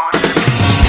monster.